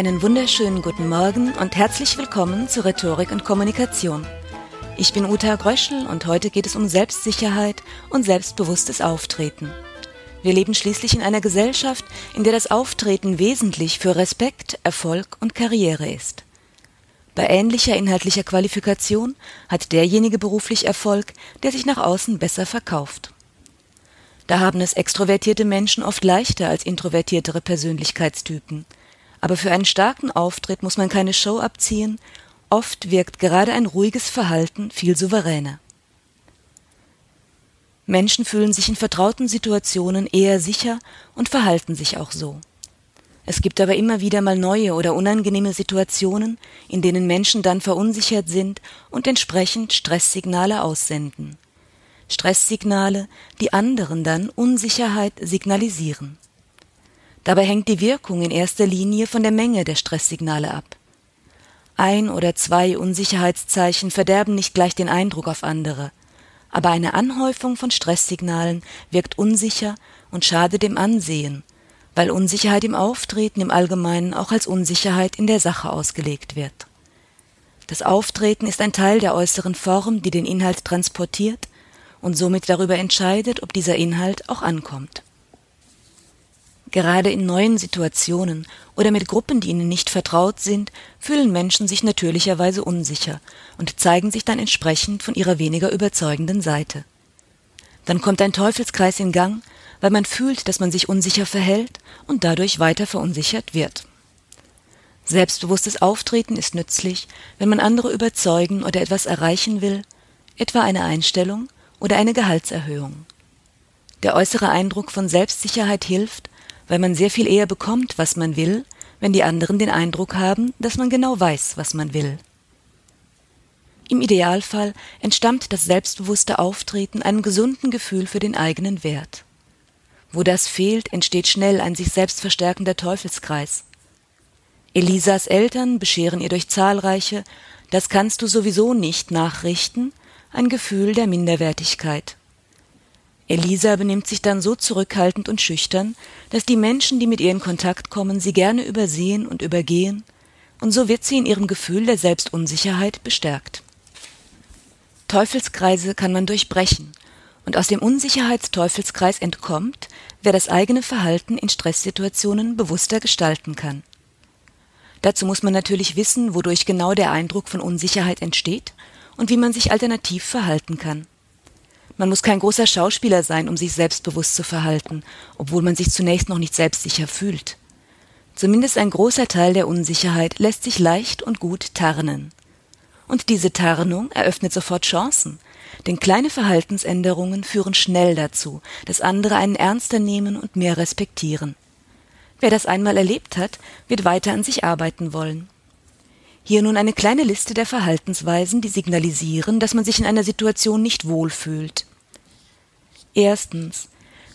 Einen wunderschönen guten Morgen und herzlich willkommen zu Rhetorik und Kommunikation. Ich bin Uta Gröschel und heute geht es um Selbstsicherheit und selbstbewusstes Auftreten. Wir leben schließlich in einer Gesellschaft, in der das Auftreten wesentlich für Respekt, Erfolg und Karriere ist. Bei ähnlicher inhaltlicher Qualifikation hat derjenige beruflich Erfolg, der sich nach außen besser verkauft. Da haben es extrovertierte Menschen oft leichter als introvertiertere Persönlichkeitstypen. Aber für einen starken Auftritt muss man keine Show abziehen, oft wirkt gerade ein ruhiges Verhalten viel souveräner. Menschen fühlen sich in vertrauten Situationen eher sicher und verhalten sich auch so. Es gibt aber immer wieder mal neue oder unangenehme Situationen, in denen Menschen dann verunsichert sind und entsprechend Stresssignale aussenden. Stresssignale, die anderen dann Unsicherheit signalisieren. Dabei hängt die Wirkung in erster Linie von der Menge der Stresssignale ab. Ein oder zwei Unsicherheitszeichen verderben nicht gleich den Eindruck auf andere, aber eine Anhäufung von Stresssignalen wirkt unsicher und schadet dem Ansehen, weil Unsicherheit im Auftreten im Allgemeinen auch als Unsicherheit in der Sache ausgelegt wird. Das Auftreten ist ein Teil der äußeren Form, die den Inhalt transportiert und somit darüber entscheidet, ob dieser Inhalt auch ankommt. Gerade in neuen Situationen oder mit Gruppen, die ihnen nicht vertraut sind, fühlen Menschen sich natürlicherweise unsicher und zeigen sich dann entsprechend von ihrer weniger überzeugenden Seite. Dann kommt ein Teufelskreis in Gang, weil man fühlt, dass man sich unsicher verhält und dadurch weiter verunsichert wird. Selbstbewusstes Auftreten ist nützlich, wenn man andere überzeugen oder etwas erreichen will, etwa eine Einstellung oder eine Gehaltserhöhung. Der äußere Eindruck von Selbstsicherheit hilft, weil man sehr viel eher bekommt, was man will, wenn die anderen den Eindruck haben, dass man genau weiß, was man will. Im Idealfall entstammt das selbstbewusste Auftreten einem gesunden Gefühl für den eigenen Wert. Wo das fehlt, entsteht schnell ein sich selbst verstärkender Teufelskreis. Elisas Eltern bescheren ihr durch zahlreiche Das kannst du sowieso nicht nachrichten ein Gefühl der Minderwertigkeit. Elisa benimmt sich dann so zurückhaltend und schüchtern, dass die Menschen, die mit ihr in Kontakt kommen, sie gerne übersehen und übergehen, und so wird sie in ihrem Gefühl der Selbstunsicherheit bestärkt. Teufelskreise kann man durchbrechen, und aus dem Unsicherheitsteufelskreis entkommt, wer das eigene Verhalten in Stresssituationen bewusster gestalten kann. Dazu muss man natürlich wissen, wodurch genau der Eindruck von Unsicherheit entsteht und wie man sich alternativ verhalten kann. Man muss kein großer Schauspieler sein, um sich selbstbewusst zu verhalten, obwohl man sich zunächst noch nicht selbstsicher fühlt. Zumindest ein großer Teil der Unsicherheit lässt sich leicht und gut tarnen. Und diese Tarnung eröffnet sofort Chancen, denn kleine Verhaltensänderungen führen schnell dazu, dass andere einen ernster nehmen und mehr respektieren. Wer das einmal erlebt hat, wird weiter an sich arbeiten wollen. Hier nun eine kleine Liste der Verhaltensweisen, die signalisieren, dass man sich in einer Situation nicht wohlfühlt. Erstens.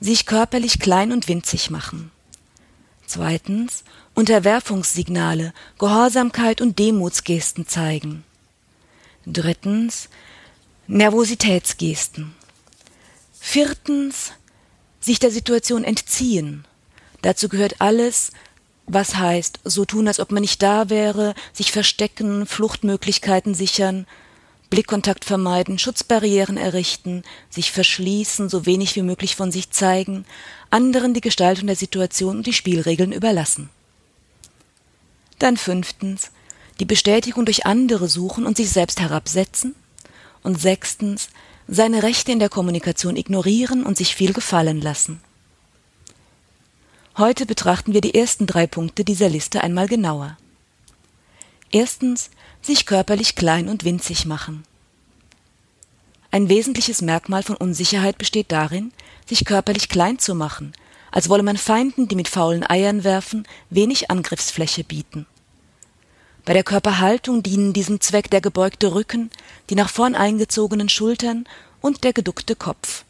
Sich körperlich klein und winzig machen. Zweitens. Unterwerfungssignale, Gehorsamkeit und Demutsgesten zeigen. Drittens. Nervositätsgesten. Viertens. Sich der Situation entziehen. Dazu gehört alles, was heißt, so tun, als ob man nicht da wäre, sich verstecken, Fluchtmöglichkeiten sichern, Blickkontakt vermeiden, Schutzbarrieren errichten, sich verschließen, so wenig wie möglich von sich zeigen, anderen die Gestaltung der Situation und die Spielregeln überlassen. Dann fünftens, die Bestätigung durch andere suchen und sich selbst herabsetzen. Und sechstens, seine Rechte in der Kommunikation ignorieren und sich viel gefallen lassen. Heute betrachten wir die ersten drei Punkte dieser Liste einmal genauer. Erstens sich körperlich klein und winzig machen. Ein wesentliches Merkmal von Unsicherheit besteht darin, sich körperlich klein zu machen, als wolle man Feinden, die mit faulen Eiern werfen, wenig Angriffsfläche bieten. Bei der Körperhaltung dienen diesem Zweck der gebeugte Rücken, die nach vorn eingezogenen Schultern und der geduckte Kopf.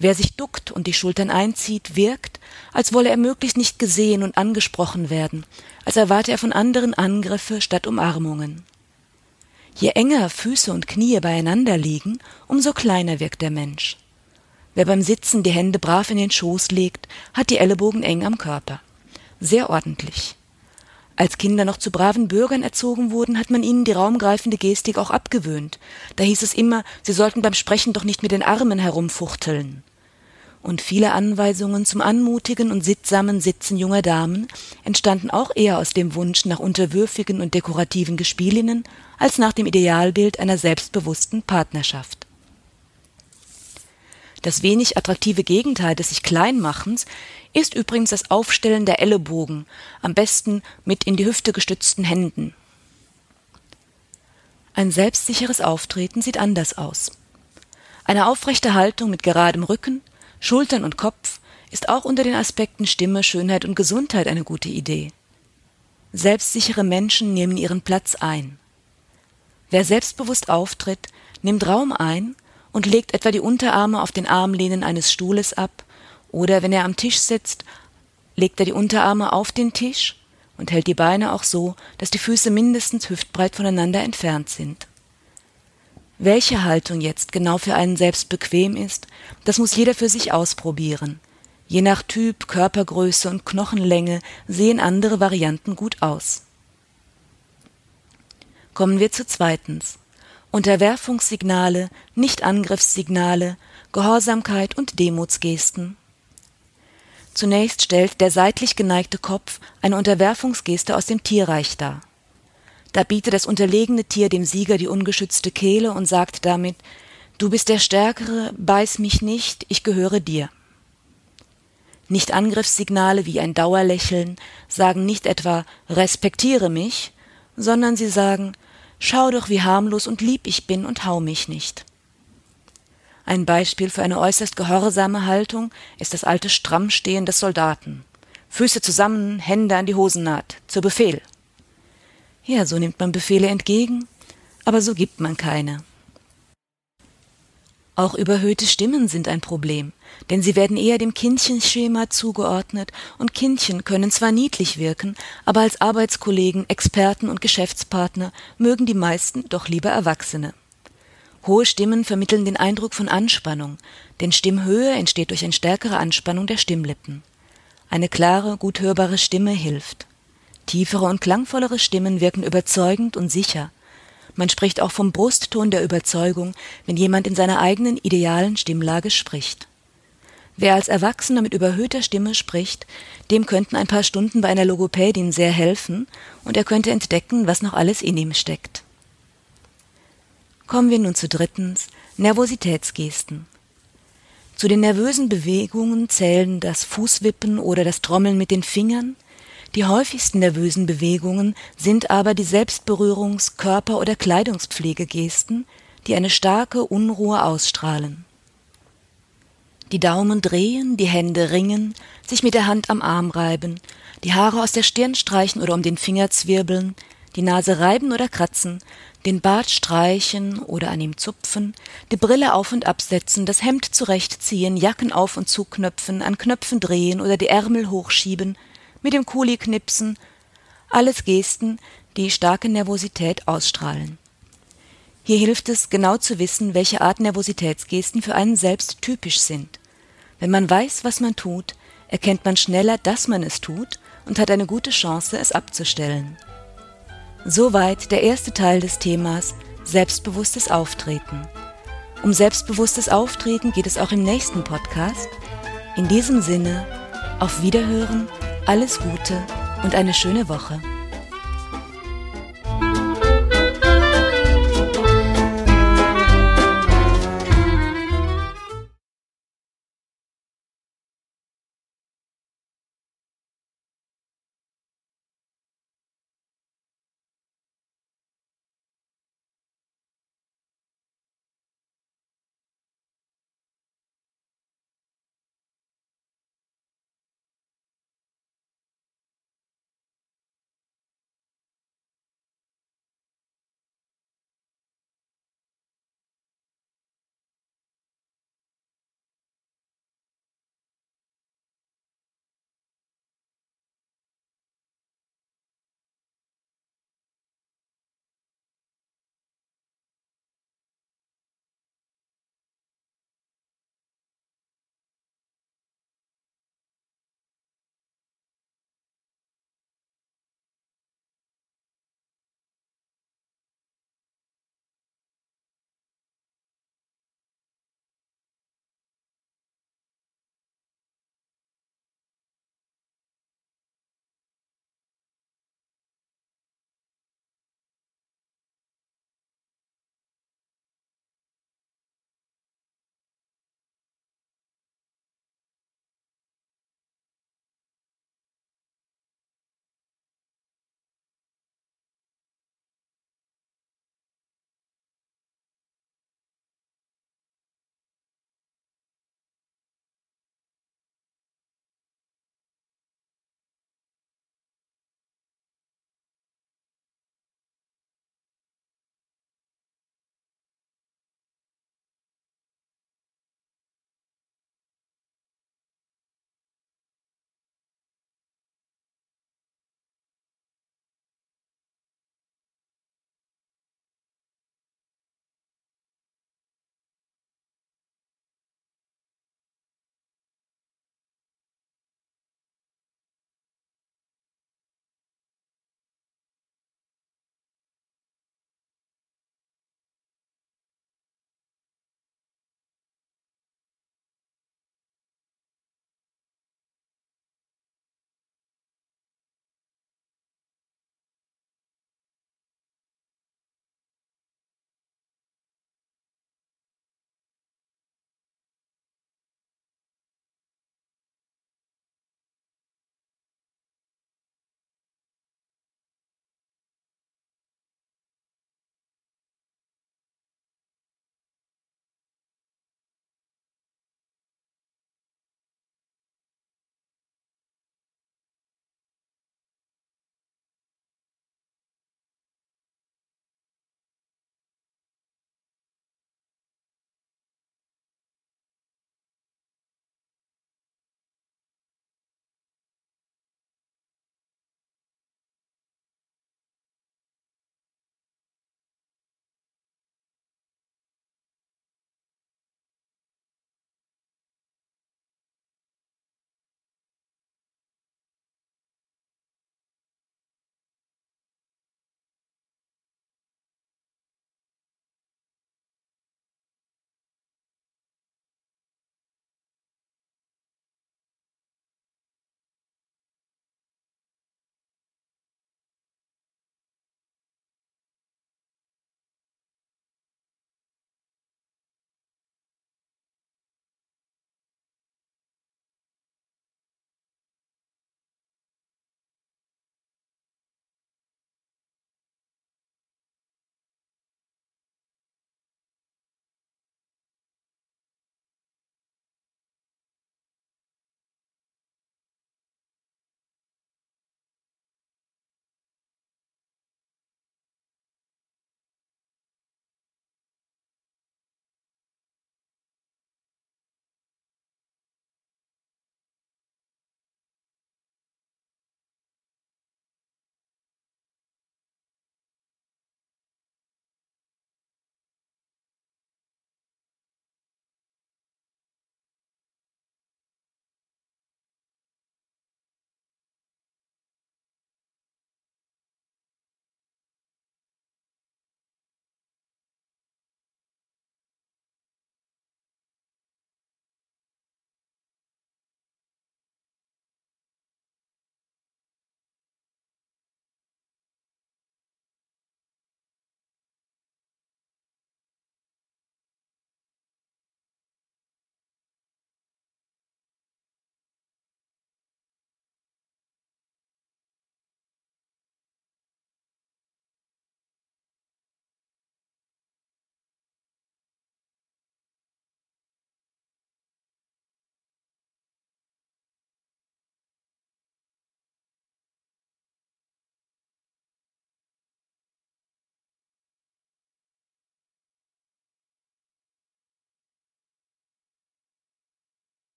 Wer sich duckt und die Schultern einzieht, wirkt, als wolle er möglichst nicht gesehen und angesprochen werden, als erwarte er von anderen Angriffe statt Umarmungen. Je enger Füße und Knie beieinander liegen, umso kleiner wirkt der Mensch. Wer beim Sitzen die Hände brav in den Schoß legt, hat die Ellenbogen eng am Körper. Sehr ordentlich. Als Kinder noch zu braven Bürgern erzogen wurden, hat man ihnen die raumgreifende Gestik auch abgewöhnt. Da hieß es immer, sie sollten beim Sprechen doch nicht mit den Armen herumfuchteln. Und viele Anweisungen zum anmutigen und sittsamen Sitzen junger Damen entstanden auch eher aus dem Wunsch nach unterwürfigen und dekorativen Gespielinnen als nach dem Idealbild einer selbstbewussten Partnerschaft. Das wenig attraktive Gegenteil des sich Kleinmachens ist übrigens das Aufstellen der Ellenbogen, am besten mit in die Hüfte gestützten Händen. Ein selbstsicheres Auftreten sieht anders aus. Eine aufrechte Haltung mit geradem Rücken, Schultern und Kopf ist auch unter den Aspekten Stimme, Schönheit und Gesundheit eine gute Idee. Selbstsichere Menschen nehmen ihren Platz ein. Wer selbstbewusst auftritt, nimmt Raum ein und legt etwa die Unterarme auf den Armlehnen eines Stuhles ab, oder wenn er am Tisch sitzt, legt er die Unterarme auf den Tisch und hält die Beine auch so, dass die Füße mindestens hüftbreit voneinander entfernt sind. Welche Haltung jetzt genau für einen selbst bequem ist, das muss jeder für sich ausprobieren. Je nach Typ, Körpergröße und Knochenlänge sehen andere Varianten gut aus. Kommen wir zu zweitens. Unterwerfungssignale, Nicht-Angriffssignale, Gehorsamkeit und Demutsgesten. Zunächst stellt der seitlich geneigte Kopf eine Unterwerfungsgeste aus dem Tierreich dar. Da bietet das unterlegene Tier dem Sieger die ungeschützte Kehle und sagt damit Du bist der Stärkere, beiß mich nicht, ich gehöre dir. Nicht Angriffssignale wie ein Dauerlächeln sagen nicht etwa Respektiere mich, sondern sie sagen Schau doch, wie harmlos und lieb ich bin und hau mich nicht. Ein Beispiel für eine äußerst gehorsame Haltung ist das alte Strammstehen des Soldaten. Füße zusammen, Hände an die Hosennaht. Zu Befehl. Ja, so nimmt man Befehle entgegen, aber so gibt man keine. Auch überhöhte Stimmen sind ein Problem, denn sie werden eher dem Kindchenschema zugeordnet und Kindchen können zwar niedlich wirken, aber als Arbeitskollegen, Experten und Geschäftspartner mögen die meisten doch lieber Erwachsene. Hohe Stimmen vermitteln den Eindruck von Anspannung, denn Stimmhöhe entsteht durch eine stärkere Anspannung der Stimmlippen. Eine klare, gut hörbare Stimme hilft. Tiefere und klangvollere Stimmen wirken überzeugend und sicher, man spricht auch vom Brustton der Überzeugung, wenn jemand in seiner eigenen idealen Stimmlage spricht. Wer als Erwachsener mit überhöhter Stimme spricht, dem könnten ein paar Stunden bei einer Logopädin sehr helfen und er könnte entdecken, was noch alles in ihm steckt. Kommen wir nun zu drittens Nervositätsgesten. Zu den nervösen Bewegungen zählen das Fußwippen oder das Trommeln mit den Fingern, die häufigsten nervösen Bewegungen sind aber die Selbstberührungs-, Körper- oder Kleidungspflegegesten, die eine starke Unruhe ausstrahlen. Die Daumen drehen, die Hände ringen, sich mit der Hand am Arm reiben, die Haare aus der Stirn streichen oder um den Finger zwirbeln, die Nase reiben oder kratzen, den Bart streichen oder an ihm zupfen, die Brille auf und absetzen, das Hemd zurechtziehen, Jacken auf und zuknöpfen, an Knöpfen drehen oder die Ärmel hochschieben, mit dem Kuli knipsen, alles Gesten, die starke Nervosität ausstrahlen. Hier hilft es, genau zu wissen, welche Art Nervositätsgesten für einen selbst typisch sind. Wenn man weiß, was man tut, erkennt man schneller, dass man es tut und hat eine gute Chance, es abzustellen. Soweit der erste Teil des Themas Selbstbewusstes Auftreten. Um selbstbewusstes Auftreten geht es auch im nächsten Podcast. In diesem Sinne, auf Wiederhören alles Gute und eine schöne Woche.